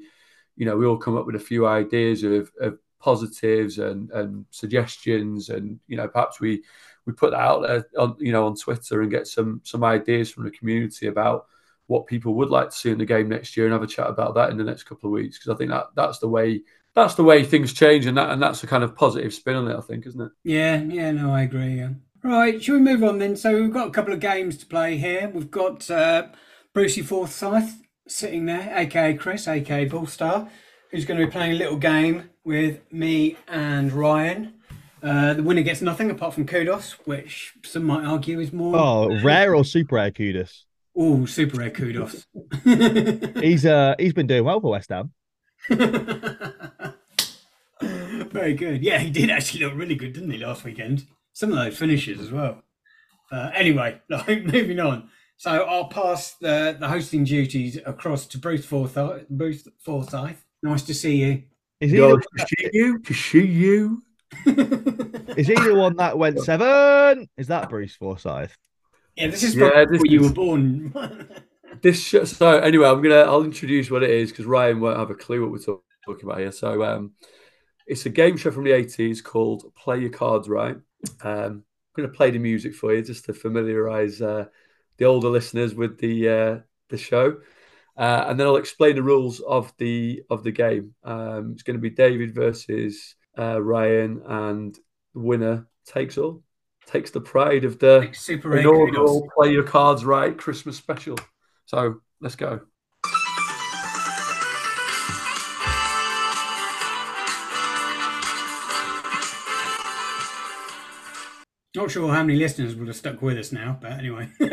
you know, we all come up with a few ideas of, of positives and, and suggestions, and you know, perhaps we we put that out there on you know on Twitter and get some some ideas from the community about what people would like to see in the game next year, and have a chat about that in the next couple of weeks because I think that that's the way that's the way things change, and that and that's a kind of positive spin on it. I think, isn't it? Yeah, yeah, no, I agree. Yeah. Right, should we move on then? So we've got a couple of games to play here. We've got uh, Brucey Forsyth sitting there, aka Chris, aka Bullstar, who's going to be playing a little game with me and Ryan. Uh, the winner gets nothing apart from kudos, which some might argue is more. Oh, rare or super rare kudos. Oh, super rare kudos. He's uh he's been doing well for West Ham. Very good. Yeah, he did actually look really good, didn't he, last weekend? Some of those finishes as well. Uh, anyway, like, moving on. So I'll pass the, the hosting duties across to Bruce Forsyth. Bruce Forsyth. Nice to see you. Is he, Go the, to see you, to see you. is he the one that went seven? Is that Bruce Forsyth? Yeah, this is Yeah, this you is- were born. This sh- so anyway, I'm gonna I'll introduce what it is because Ryan won't have a clue what we're talk- talking about here. So um, it's a game show from the 80s called Play Your Cards Right. Um, I'm gonna play the music for you just to familiarize uh, the older listeners with the uh, the show. Uh, and then I'll explain the rules of the of the game. Um, it's going to be David versus uh, Ryan, and the winner takes all, takes the pride of the super inaugural Play Your Cards Right Christmas special. So let's go. Not sure how many listeners would have stuck with us now, but anyway. We're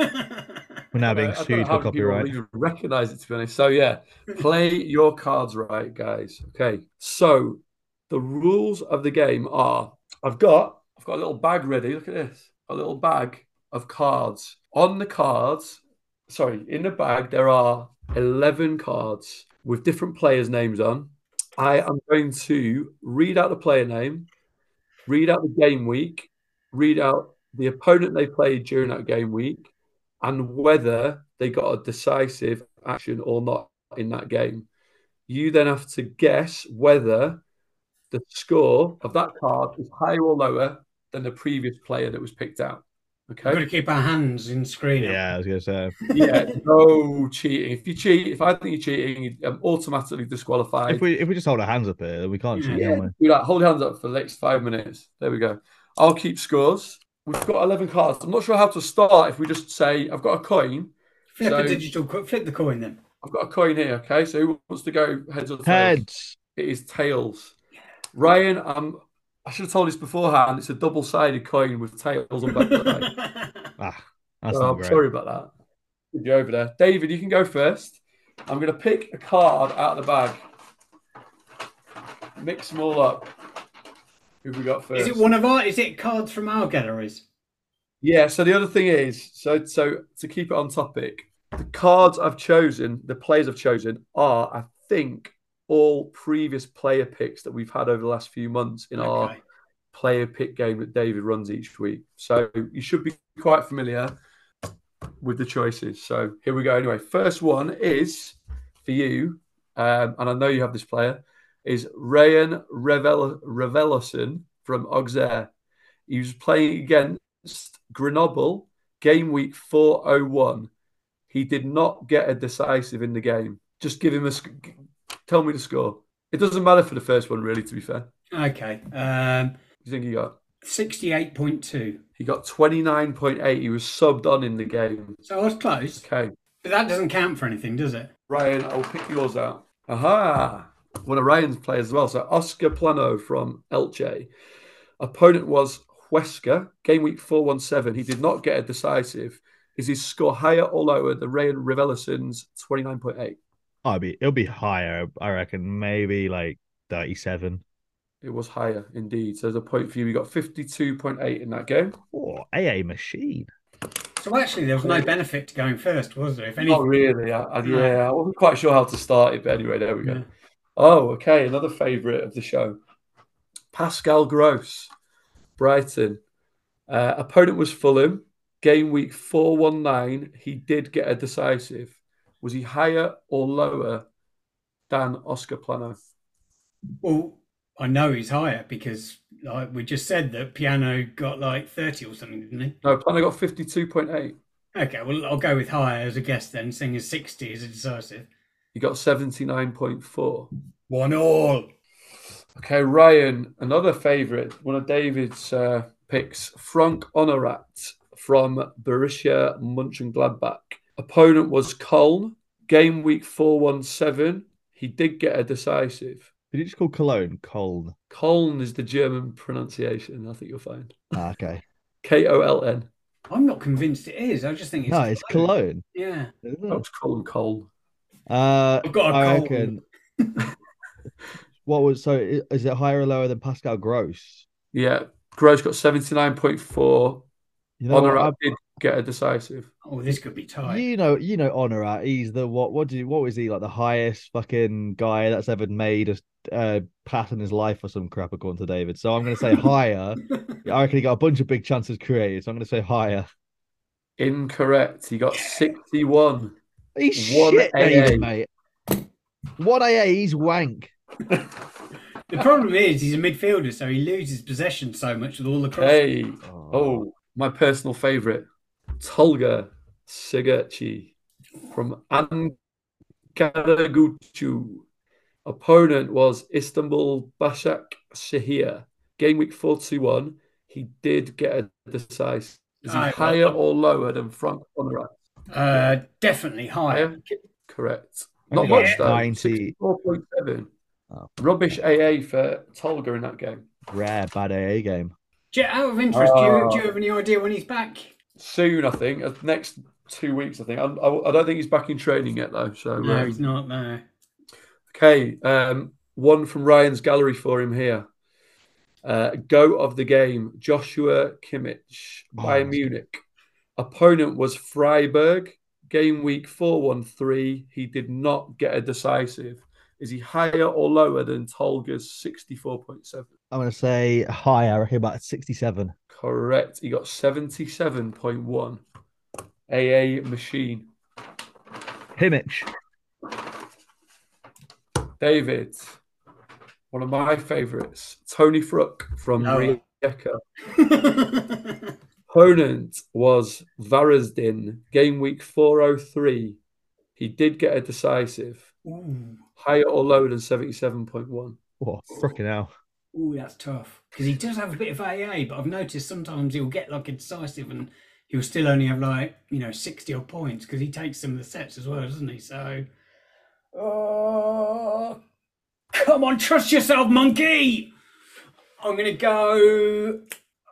now being I don't sued for copyright. even recognize it to be honest. So yeah, play your cards right, guys. Okay. So the rules of the game are: I've got I've got a little bag ready. Look at this, a little bag of cards. On the cards, sorry, in the bag there are eleven cards with different players' names on. I am going to read out the player name, read out the game week, read out the opponent they played during that game week, and whether they got a decisive action or not in that game. You then have to guess whether the score of that card is higher or lower than the previous player that was picked out. Okay. We've got to keep our hands in screen. Yeah, I was gonna say. Yeah, no cheating. If you cheat, if I think you're cheating, I'm automatically disqualified. If we if we just hold our hands up here, we can't cheat, Yeah. can Do that. Hold your hands up for the next five minutes. There we go. I'll keep scores. We've got 11 cards. I'm not sure how to start if we just say, I've got a coin. Flip So- a digital, co- flip the coin then. I've got a coin here. Okay. So who wants to go heads or tails? Heads. It is tails. Ryan, um, I should have told this beforehand. It's a double sided coin with tails on both sides. Ah, that's So not I'm great. sorry about that. Good you over there. David, you can go first. I'm going to pick a card out of the bag. Mix them all up. Who have we got first? Is it one of our? Is it cards from our galleries? Yeah. So the other thing is, so so to keep it on topic, the cards I've chosen, the players I've chosen are, I think, all previous player picks that we've had over the last few months in our player pick game that David runs each week. So you should be quite familiar with the choices. So here we go. Anyway, first one is for you, um, and I know you have this player, is Ryan Revel- Raveloson from Auxerre. He was playing against Grenoble, game week 401. He did not get a decisive in the game. Just give him a tell me the score. It doesn't matter for the first one, really, to be fair. Okay. Um, What do you think he got? 68.2. He got 29.8. He was subbed on in the game. So I was close. Okay. But that doesn't count for anything, does it? Ryan, I'll pick yours out. Aha! One of Ryan's players as well. So Oscar Plano from Elche. Opponent was Huesca, game week 417. He did not get a decisive. Is his score higher or lower than Ryan Raveloson's 29.8? I'll be it'll be higher, I reckon, maybe like 37. It was higher indeed. So there's a point for you. We got 52.8 in that game. Oh, AA machine. So actually, there was no benefit to going first, was there? If any, Not really. I, I, No. yeah, I wasn't quite sure how to start it, but anyway, there we go. Yeah. Oh, okay. Another favourite of the show. Pascal Gross, Brighton. Uh, opponent was Fulham. Game week 419. He did get a decisive. Was he higher or lower than Oscar Plano? well, I know he's higher because like we just said that Plano got like 30 or something, didn't he? No, Plano got 52.8. Okay, well, I'll go with higher as a guess then, seeing as 60 is a decisive. He got 79.4. One all. Okay, Ryan, another favourite, one of David's uh, picks, Franck Honorat from Borussia Mönchengladbach. Opponent was Köln. Game week 417. He did get a decisive. Did you just call Cologne Colne? Köln is the German pronunciation, I think you'll find. Ah, okay. K O L N. I'm not convinced it is. I just think it's no, it's Cologne. Yeah. Oh, it's Köln, Köln. Uh, I've got a I cold. reckon. what was so? Is it higher or lower than Pascal Gross? Yeah, Gross got 79.4. You know, what, Honorat did get a decisive. Oh, this could be I- tight. you know, you know, Honorat. He's the what? What do you? What was he like? The highest fucking guy that's ever made a uh, pass in his life or some crap, according to David. So I'm going to say higher. I reckon he got a bunch of big chances created. So I'm going to say higher. Incorrect. He got 61. He's One shit, David, AA. mate. One AA, he's wank. The problem is he's a midfielder, so he loses possession so much with all the crosses. Hey, oh, my personal favorite, Tolga Ciğerci from Ankaragucu. Opponent was Istanbul Başak Shehir. Game week 421. He did get a decisive. Is he Aye, higher well- or lower than Franck Honorat? Uh, definitely higher. Higher? Correct. Not think much it's though. 90. 64.7. Oh. Rubbish AA for Tolga in that game. Rare bad AA game. Jet, out of interest, do, you, Uh, do you have any idea when he's back? soon, I think. uh, Next two weeks, I think. I, I, I don't think he's back in training yet, though. So, No, um, he's not. No. okay. Um, one from Ryan's gallery for him here. Uh, go of the game, Joshua Kimmich, Oh, Bayern that's Munich. Opponent was Freiburg. Game week 413. He did not get a decisive. Is he higher or lower than Tolga's 64.7? I'm going to say higher. I reckon about 67. Correct. He got 77.1. AA machine. Himmich. David, one of my favourites, Toni Fruk from No. Rijeka. Opponent was Varazdin, game week 403. He did get a decisive, Ooh, higher or lower than 77.1. Oh, fucking hell. ooh, that's tough. Because he does have a bit of AA, but I've noticed sometimes he'll get like a decisive and he'll still only have like, you know, 60 odd points because he takes some of the sets as well, doesn't he? So. Oh, come on, trust yourself, monkey! I'm going to go.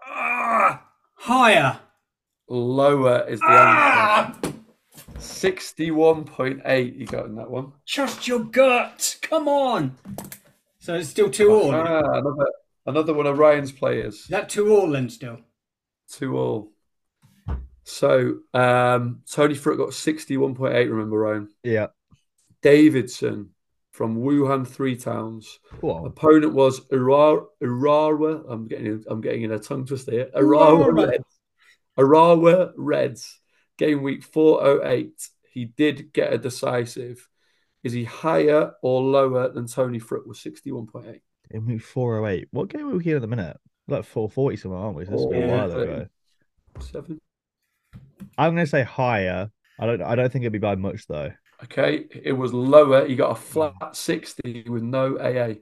Ah, higher. Lower is the answer. Ah, 61.8 you got in that one. trust your gut. Come on. So it's still two all. Is Ah, another, another one of Ryan's players. that two all then still? Two all. So um, Toni Fruk got 61.8, remember, Ryan? Yeah. Davidson from Wuhan Three Towns. Opponent was Urawa. Urawa. I'm getting I'm getting in a tongue twister here. Urawa. Reds. Urawa Reds. Game week 408. He did get a decisive. Is he higher or lower than Tony Fripp was 61.8? In week 408. What game are we here at the minute? Like 440 somewhere, aren't we? This is a Oh, while ago. Seven. I'm gonna say higher. I don't I don't think it'd be by much though. Okay, it was lower. He got a flat 60 with no AA.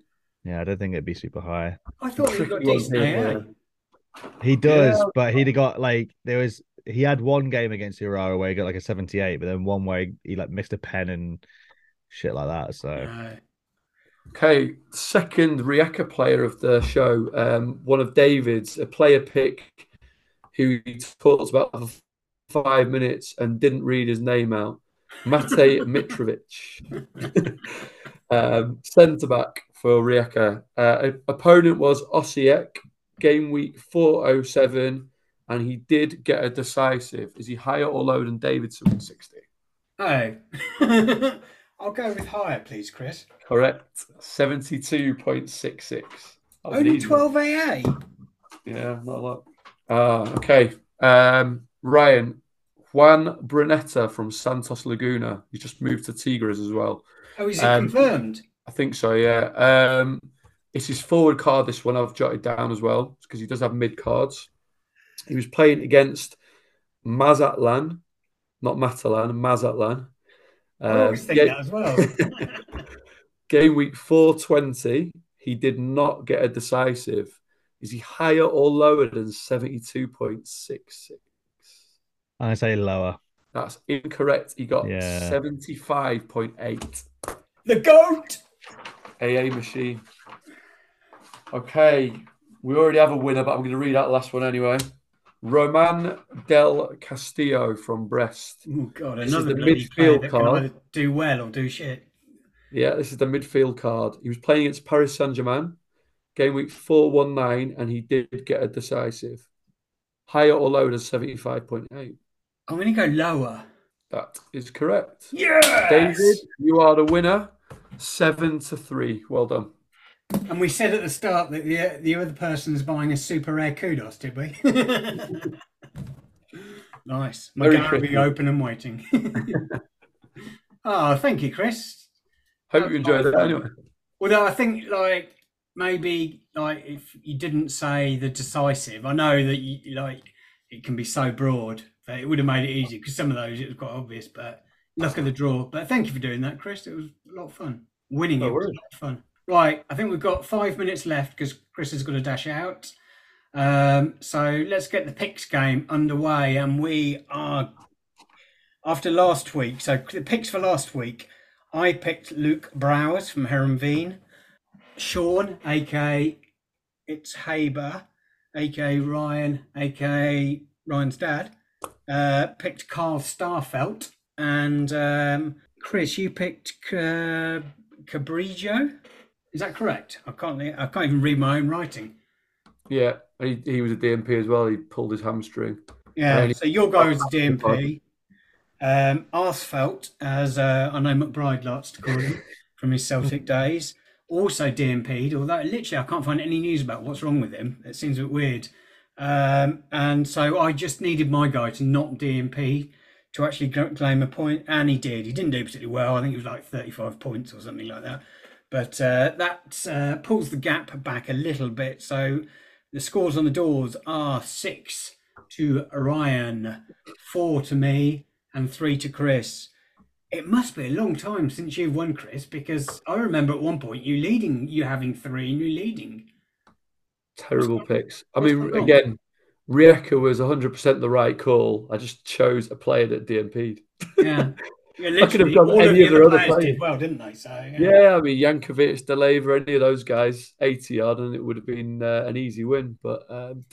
Yeah, I don't think it'd be super high. I thought he got Tricky one decent here, AA. He does, Yeah. but he'd have got like there was he had one game against Urawa where he got like a 78, but then one where he, he like missed a pen and shit like that. So No. Okay, second Rijeka player of the show, um, one of David's, a player pick who he talked about for five minutes and didn't read his name out. Matej Mitrovic, um, centre back for Rijeka. Uh, opponent was Osijek, game week 407, and he did get a decisive. Is he higher or lower than Davidson with 60? Oh. I'll go with higher, please, Chris. Correct. 72.66. That was an Only 12 AA. Yeah, not a lot. Uh, okay. Um, Ryan, Juan Brunetta from Santos Laguna. He just moved to Tigres as well. Oh, is it Um, confirmed? I think so, yeah. Um, it's his forward card, this one I've jotted down as well, because he does have mid cards. He was playing against Mazatlan, not Matalan, Mazatlan. I Um, always think yeah, that as well. Game week 420, he did not get a decisive. Is he higher or lower than 72.66? I say lower. That's incorrect. He got Yeah. 75.8. the GOAT! AA machine. Okay, we already have a winner, but I'm going to read out the last one anyway. Romain Del Castillo from Brest. Oh, God, This is another the bloody player midfield that can card. either do well or do shit. Yeah, this is the midfield card. He was playing against Paris Saint Germain, game week 419, and he did get a decisive. Higher or lower than 75.8. I'm going to go lower. That is correct. Yes! David, you are the winner. Seven to three. Well done. And we said at the start that the, the other person's buying a super rare kudos, did we? nice. My Very gallery be open and waiting. oh, thank you, Chris. Hope you enjoyed it anyway. Although I think like maybe like if you didn't say the decisive, I know that you like it can be so broad that it would have made it easy because some of those it was quite obvious, but luck of the draw. But thank you for doing that, Chris. It was a lot of fun. Winning No it was a lot of fun. Right, I think we've got five minutes left because Chris has got to dash out. Um, so let's get the picks game underway, and we are after last week. So the picks for last week. I picked Luke Brouwers from Heerenveen. Sean, aka Itshaber, aka Ryan, aka Ryan's dad, uh, picked Carl Starfelt. And um, Chris, you picked uh, Cabrijo. Is that correct? I can't. I can't even read my own writing. Yeah, he, he was a DMP as well. He pulled his hamstring. Yeah. Only- So your guy was a DMP. Um, Arsfelt, as uh, I know McBride likes to call him from his Celtic days, also DMP'd. Although literally, I can't find any news about what's wrong with him. It seems a bit weird. Um, and so I just needed my guy to not DMP to actually claim a point, and he did. He didn't do particularly well. I think it was like 35 points or something like that. But uh, that uh, pulls the gap back a little bit. So the scores on the doors are six to Ryan, four to me, and three to Chris. It must be a long time since you've won, Chris, because I remember at one point you leading, you having three and you leading. Terrible picks. I mean, again, Rijeka was 100% the right call. I just chose a player that DMP'd. Yeah. Yeah, I could have done any the of their other players did well, didn't they? So yeah. Yeah, I mean, Yankovic, Deleva, any of those guys, 80 yard, and it would have been uh, an easy win. But um,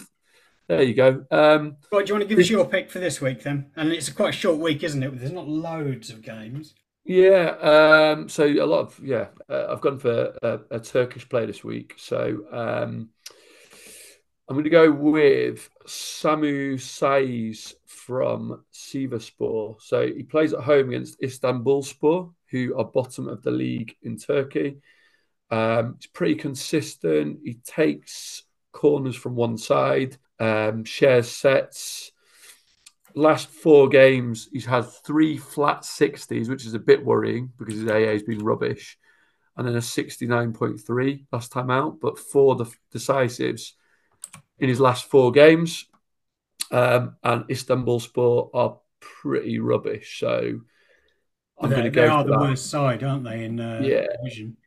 there you go. Um, Right, do you want to give us your pick for this week then? And it's quite a short week, isn't it? There's not loads of games. Yeah, um, so a lot of yeah, uh, I've gone for a, a Turkish player this week. So um, I'm going to go with Samu Saiz from Sivasspor. So he plays at home against Istanbulspor, who are bottom of the league in Turkey. Um, he's pretty consistent. He takes corners from one side, um, shares sets. Last four games, he's had three flat 60s, which is a bit worrying because his AA has been rubbish, and then a 69.3 last time out. But four the decisives in his last four games, um, and Istanbulspor are pretty rubbish. So I'm going to go. They are the that. worst side, aren't they? In uh, yeah. division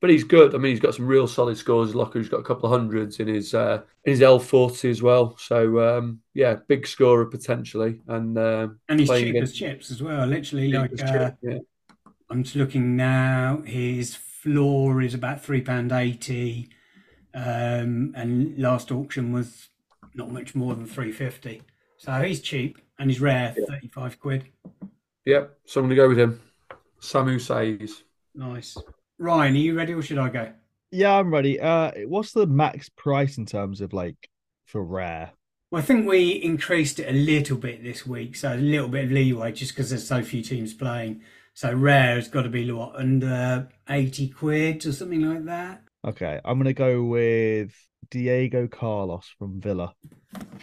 but he's good. I mean, he's got some real solid scores. Locker's got a couple of hundreds in his uh, in his L forty as well. So um, yeah, big scorer potentially, and uh, and he's cheap against... as chips as well. Literally, like uh, chip, yeah. I'm just looking now. His floor is about three pound eighty, um, and last auction was not much more than three fifty. So he's cheap and he's rare, yeah. thirty five quid. Yep, so I'm going to go with him. Samu Saiz. Nice. Ryan, are you ready or should I go? Yeah, I'm ready. Uh, what's the max price in terms of like for rare? Well, I think we increased it a little bit this week, so a little bit of leeway just because there's so few teams playing. So rare has got to be what under eighty quid or something like that. Okay, I'm gonna go with Diego Carlos from Villa.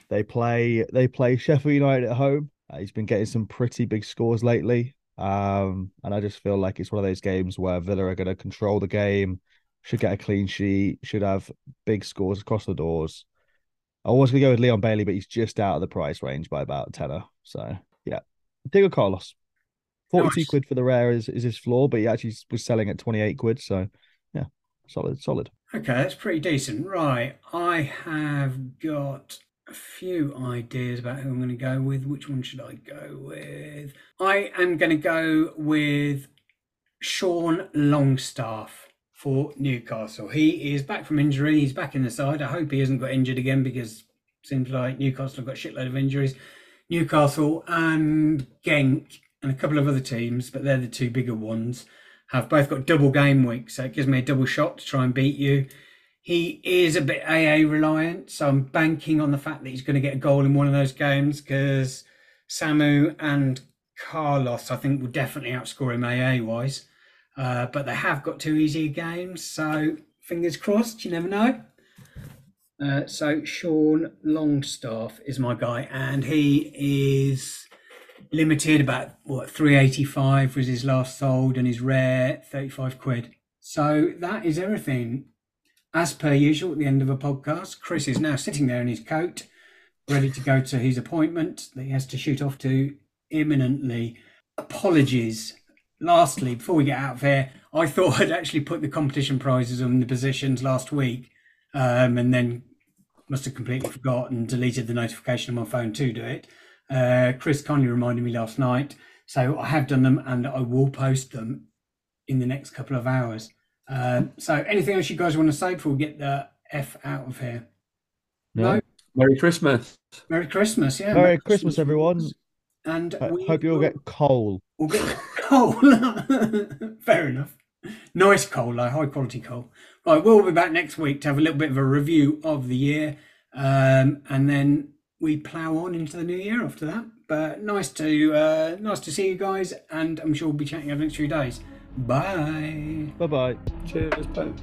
They play they play Sheffield United at home. Uh, he's been getting some pretty big scores lately. Um, and I just feel like it's one of those games where Villa are going to control the game, should get a clean sheet, should have big scores across the doors. I was going to go with Leon Bailey, but he's just out of the price range by about tenner. So, yeah. Diego Carlos. 42 nice. quid for the rare is, is his floor, but he actually was selling at 28 quid. So, solid, solid. Okay, that's pretty decent. Right. I have got a few ideas about who I'm going to go with. Which one should I go with? I am going to go with Sean Longstaff for Newcastle. He is back from injury. He's back in the side. I hope he hasn't got injured again because seems like Newcastle have got a shitload of injuries. Newcastle and Genk and a couple of other teams, but they're the two bigger ones, have both got double game weeks. So it gives me a double shot to try and beat you. He is a bit AA reliant, so I'm banking on the fact that he's going to get a goal in one of those games because Samu and Carlos, I think, will definitely outscore him AA wise. Uh, but they have got two easier games, so fingers crossed. You never know. Uh, so Sean Longstaff is my guy, and he is limited about what 385 was his last sold, and his rare 35 quid. So that is everything. As per usual, at the end of a podcast, Chris is now sitting there in his coat, ready to go to his appointment that he has to shoot off to imminently. Apologies. Lastly, before we get out of here, I thought I'd actually put the competition prizes on the positions last week, um, and then must have completely forgotten, deleted the notification on my phone to do it. Uh, Chris kindly reminded me last night, so I have done them, and I will post them in the next couple of hours. Um, so, anything else you guys want to say before we get the F out of here? No. no? Merry Christmas. Merry Christmas. Yeah. Merry, Merry Christmas, Christmas, everyone. And I hope you all get coal. We'll get coal. Fair enough. Nice coal, like high quality coal. Right, we'll be back next week to have a little bit of a review of the year, um, and then we plough on into the new year after that. But nice to uh, nice to see you guys, and I'm sure we'll be chatting over the next few days. Bye. Bye bye. Cheers. Bye.